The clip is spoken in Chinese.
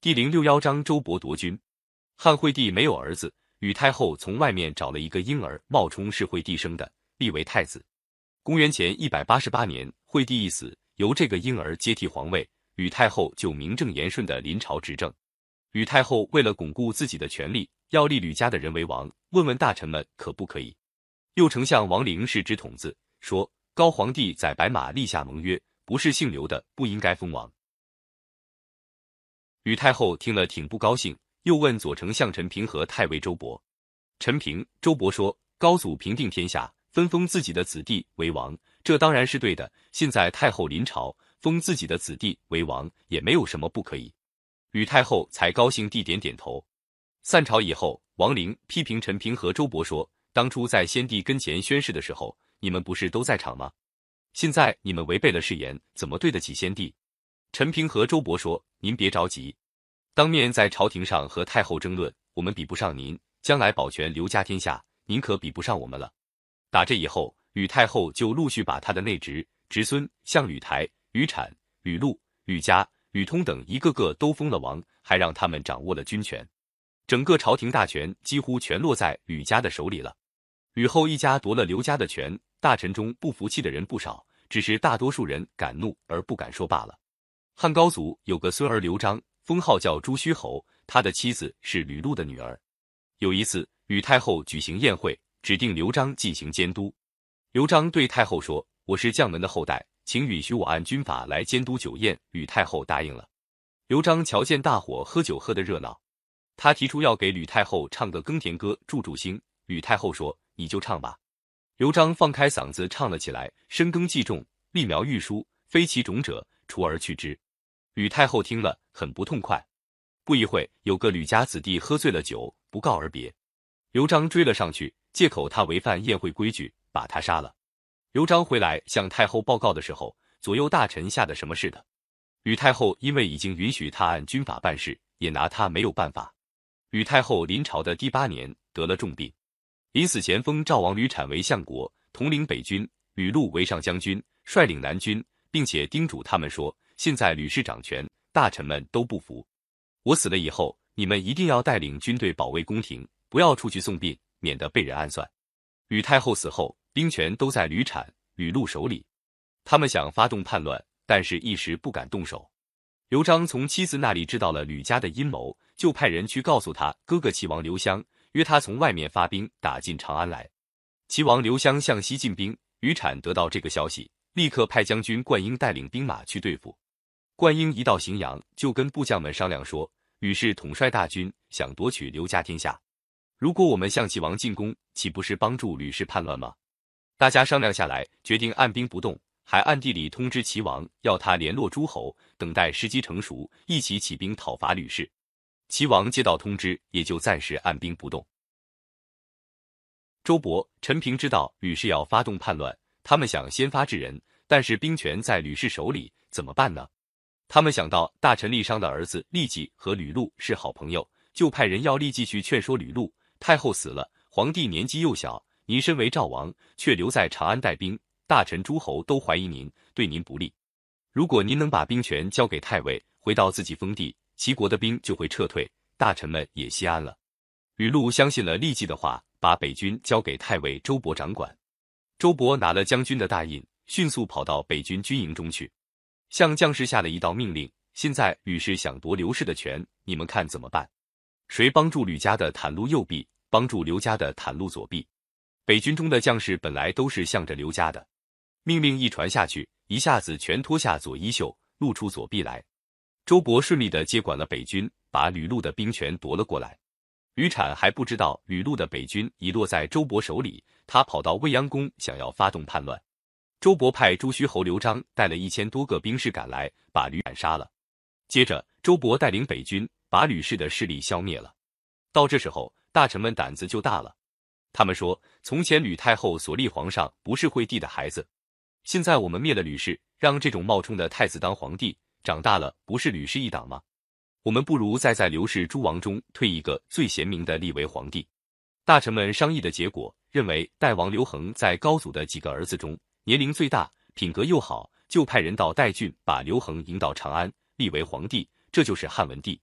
第零六幺章周勃夺君。汉惠帝没有儿子，吕太后从外面找了一个婴儿，冒充是惠帝生的，立为太子。公元前一百八十八年，惠帝一死，由这个婴儿接替皇位，吕太后就名正言顺的临朝执政。吕太后为了巩固自己的权力，要立吕家的人为王，问问大臣们可不可以？右丞相王陵是直筒子，说高皇帝在白马立下盟约，不是姓刘的不应该封王。吕太后听了挺不高兴，又问左丞相陈平和太尉周勃。陈平、周勃说：“高祖平定天下，分封自己的子弟为王，这当然是对的。现在太后临朝，封自己的子弟为王，也没有什么不可以。”吕太后才高兴地点点头。散朝以后，王陵批评陈平和周勃说：“当初在先帝跟前宣誓的时候，你们不是都在场吗？现在你们违背了誓言，怎么对得起先帝？”陈平和周勃说：“您别着急，当面在朝廷上和太后争论，我们比不上您；将来保全刘家天下，您可比不上我们了。”打这以后，吕太后就陆续把他的内侄、侄孙，像吕台、吕产、吕禄、吕嘉、吕通等一个个都封了王，还让他们掌握了军权，整个朝廷大权几乎全落在吕家的手里了。吕后一家夺了刘家的权，大臣中不服气的人不少，只是大多数人敢怒而不敢说罢了。汉高祖有个孙儿刘璋，封号叫朱虚侯，他的妻子是吕禄的女儿。有一次，吕太后举行宴会，指定刘璋进行监督。刘璋对太后说：“我是将门的后代，请允许我按军法来监督酒宴。”吕太后答应了。刘璋瞧见大伙喝酒喝得热闹，他提出要给吕太后唱个耕田歌助助兴。吕太后说：“你就唱吧。”刘璋放开嗓子唱了起来：“深耕既种，立苗愈疏，非其种者，除而去之。”吕太后听了很不痛快。不一会，有个吕家子弟喝醉了酒，不告而别。刘璋追了上去，借口他违反宴会规矩，把他杀了。刘璋回来向太后报告的时候，左右大臣吓得什么似的。吕太后因为已经允许他按军法办事，也拿他没有办法。吕太后临朝的第八年得了重病，临死前封赵王吕产为相国，统领北军；吕禄为上将军，率领南军，并且叮嘱他们说。现在吕氏掌权，大臣们都不服。我死了以后，你们一定要带领军队保卫宫廷，不要出去送殡，免得被人暗算。吕太后死后，兵权都在吕产、吕禄手里，他们想发动叛乱，但是一时不敢动手。刘璋从妻子那里知道了吕家的阴谋，就派人去告诉他哥哥齐王刘襄，约他从外面发兵打进长安来。齐王刘襄向西进兵，吕产得到这个消息，立刻派将军灌婴带领兵马去对付。灌婴一到荥阳，就跟部将们商量说：“吕氏统帅大军，想夺取刘家天下。如果我们向齐王进攻，岂不是帮助吕氏叛乱吗？”大家商量下来，决定按兵不动，还暗地里通知齐王，要他联络诸侯，等待时机成熟，一起起兵讨伐吕氏。齐王接到通知，也就暂时按兵不动。周勃、陈平知道吕氏要发动叛乱，他们想先发制人，但是兵权在吕氏手里，怎么办呢？他们想到大臣郦商的儿子郦继和吕禄是好朋友，就派人要郦继去劝说吕禄。太后死了，皇帝年纪幼小，您身为赵王，却留在长安带兵，大臣诸侯都怀疑您，对您不利。如果您能把兵权交给太尉，回到自己封地，齐国的兵就会撤退，大臣们也心安了。吕禄相信了郦继的话，把北军交给太尉周勃掌管。周勃拿了将军的大印，迅速跑到北军军营中去。向将士下了一道命令：现在吕氏想夺刘氏的权，你们看怎么办？谁帮助吕家的袒露右臂，帮助刘家的袒露左臂？北军中的将士本来都是向着刘家的，命令一传下去，一下子全脱下左衣袖，露出左臂来。周勃顺利的接管了北军，把吕禄的兵权夺了过来。吕产还不知道吕禄的北军已落在周勃手里，他跑到未央宫，想要发动叛乱。周勃派朱虚侯刘璋带了一千多个兵士赶来，把吕产杀了。接着，周勃带领北军把吕氏的势力消灭了。到这时候，大臣们胆子就大了。他们说：“从前吕太后所立皇上不是惠帝的孩子，现在我们灭了吕氏，让这种冒充的太子当皇帝，长大了不是吕氏一党吗？我们不如再在刘氏诸王中推一个最贤明的立为皇帝。”大臣们商议的结果认为，代王刘恒在高祖的几个儿子中。年龄最大，品格又好，就派人到代郡把刘恒迎到长安，立为皇帝，这就是汉文帝。